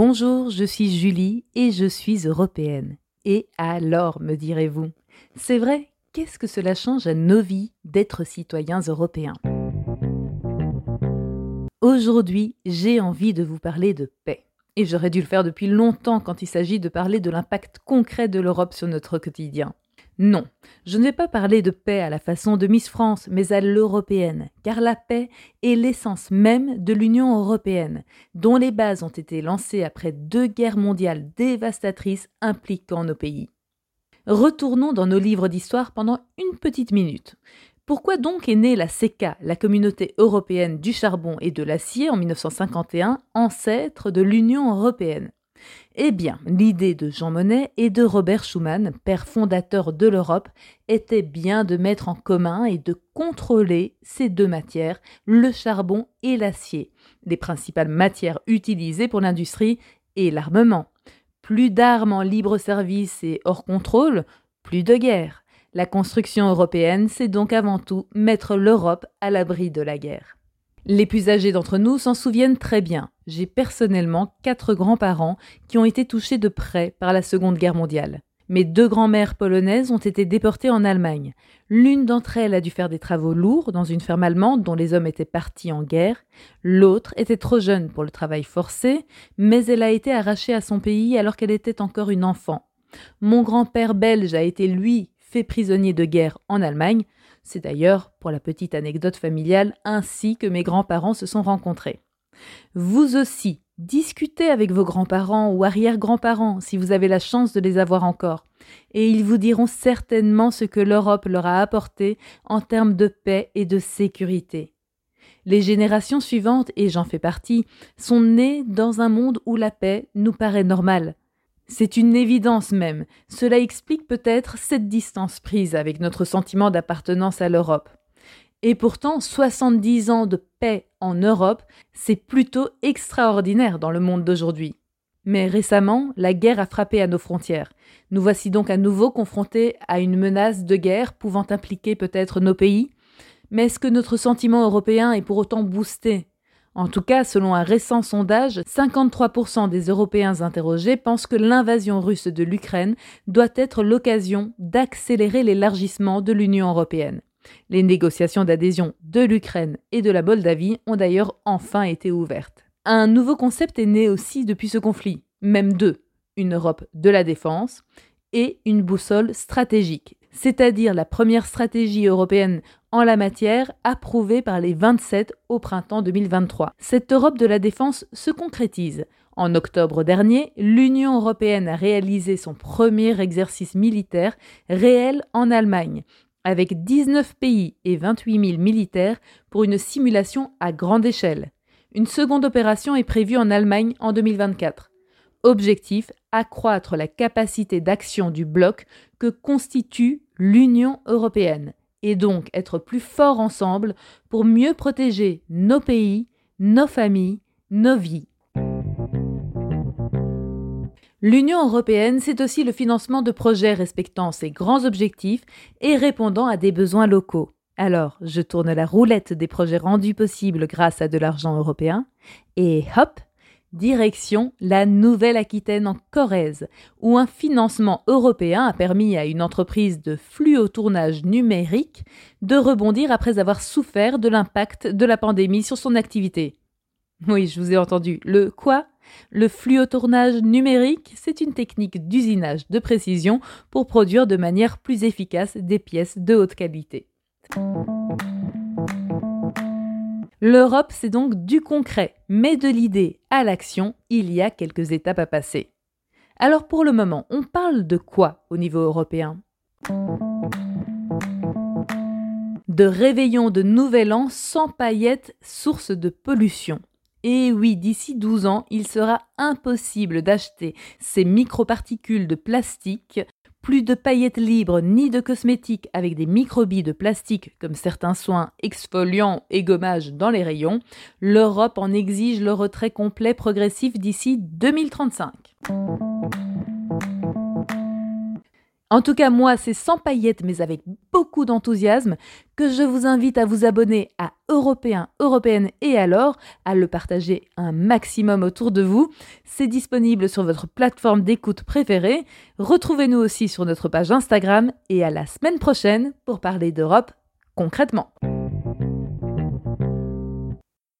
Bonjour, je suis Julie et je suis européenne. Et alors, me direz-vous? C'est vrai, qu'est-ce que cela change à nos vies d'être citoyens européens? Aujourd'hui, j'ai envie de vous parler de paix. Et j'aurais dû le faire depuis longtemps quand il s'agit de parler de l'impact concret de l'Europe sur notre quotidien. Non, je ne vais pas parler de paix à la façon de Miss France, mais à l'européenne, car la paix est l'essence même de l'Union européenne, dont les bases ont été lancées après deux guerres mondiales dévastatrices impliquant nos pays. Retournons dans nos livres d'histoire pendant une petite minute. Pourquoi donc est née la CECA, la communauté européenne du charbon et de l'acier en 1951, ancêtre de l'Union européenne? Eh bien, l'idée de Jean Monnet et de Robert Schuman, père fondateur de l'Europe, était bien de mettre en commun et de contrôler ces deux matières, le charbon et l'acier, les principales matières utilisées pour l'industrie et l'armement. Plus d'armes en libre service et hors contrôle, plus de guerre. La construction européenne, c'est donc avant tout mettre l'Europe à l'abri de la guerre. Les plus âgés d'entre nous s'en souviennent très bien. J'ai personnellement quatre grands-parents qui ont été touchés de près par la Seconde Guerre mondiale. Mes deux grands-mères polonaises ont été déportées en Allemagne. L'une d'entre elles a dû faire des travaux lourds dans une ferme allemande dont les hommes étaient partis en guerre. L'autre était trop jeune pour le travail forcé, mais elle a été arrachée à son pays alors qu'elle était encore une enfant. Mon grand-père belge a été, lui, fait prisonnier de guerre en Allemagne. C'est d'ailleurs, pour la petite anecdote familiale, ainsi que mes grands-parents se sont rencontrés. Vous aussi, discutez avec vos grands-parents ou arrière-grands-parents si vous avez la chance de les avoir encore, et ils vous diront certainement ce que l'Europe leur a apporté en termes de paix et de sécurité. Les générations suivantes, et j'en fais partie, sont nées dans un monde où la paix nous paraît normale, c'est une évidence même. Cela explique peut-être cette distance prise avec notre sentiment d'appartenance à l'Europe. Et pourtant, 70 ans de paix en Europe, c'est plutôt extraordinaire dans le monde d'aujourd'hui. Mais récemment, la guerre a frappé à nos frontières. Nous voici donc à nouveau confrontés à une menace de guerre pouvant impliquer peut-être nos pays. Mais est-ce que notre sentiment européen est pour autant boosté? En tout cas, selon un récent sondage, 53% des Européens interrogés pensent que l'invasion russe de l'Ukraine doit être l'occasion d'accélérer l'élargissement de l'Union européenne. Les négociations d'adhésion de l'Ukraine et de la Moldavie ont d'ailleurs enfin été ouvertes. Un nouveau concept est né aussi depuis ce conflit, même deux, une Europe de la défense et une boussole stratégique, c'est-à-dire la première stratégie européenne en la matière approuvée par les 27 au printemps 2023. Cette Europe de la défense se concrétise. En octobre dernier, l'Union européenne a réalisé son premier exercice militaire réel en Allemagne, avec 19 pays et 28 000 militaires pour une simulation à grande échelle. Une seconde opération est prévue en Allemagne en 2024. Objectif accroître la capacité d'action du bloc que constitue l'Union européenne et donc être plus forts ensemble pour mieux protéger nos pays, nos familles, nos vies. L'Union européenne, c'est aussi le financement de projets respectant ses grands objectifs et répondant à des besoins locaux. Alors, je tourne la roulette des projets rendus possibles grâce à de l'argent européen, et hop, Direction la Nouvelle-Aquitaine en Corrèze, où un financement européen a permis à une entreprise de fluotournage numérique de rebondir après avoir souffert de l'impact de la pandémie sur son activité. Oui, je vous ai entendu. Le quoi? Le fluotournage numérique, c'est une technique d'usinage de précision pour produire de manière plus efficace des pièces de haute qualité. L'Europe, c'est donc du concret, mais de l'idée à l'action, il y a quelques étapes à passer. Alors pour le moment, on parle de quoi au niveau européen? De réveillon de nouvel an sans paillettes, source de pollution. Et oui, d'ici 12 ans, il sera impossible d'acheter ces microparticules de plastique plus de paillettes libres ni de cosmétiques avec des microbilles de plastique comme certains soins exfoliants et gommages dans les rayons, l'Europe en exige le retrait complet progressif d'ici 2035. En tout cas, moi, c'est sans paillettes mais avec beaucoup d'enthousiasme que je vous invite à vous abonner à européens, européennes et alors à le partager un maximum autour de vous. C'est disponible sur votre plateforme d'écoute préférée. Retrouvez-nous aussi sur notre page Instagram et à la semaine prochaine pour parler d'Europe concrètement.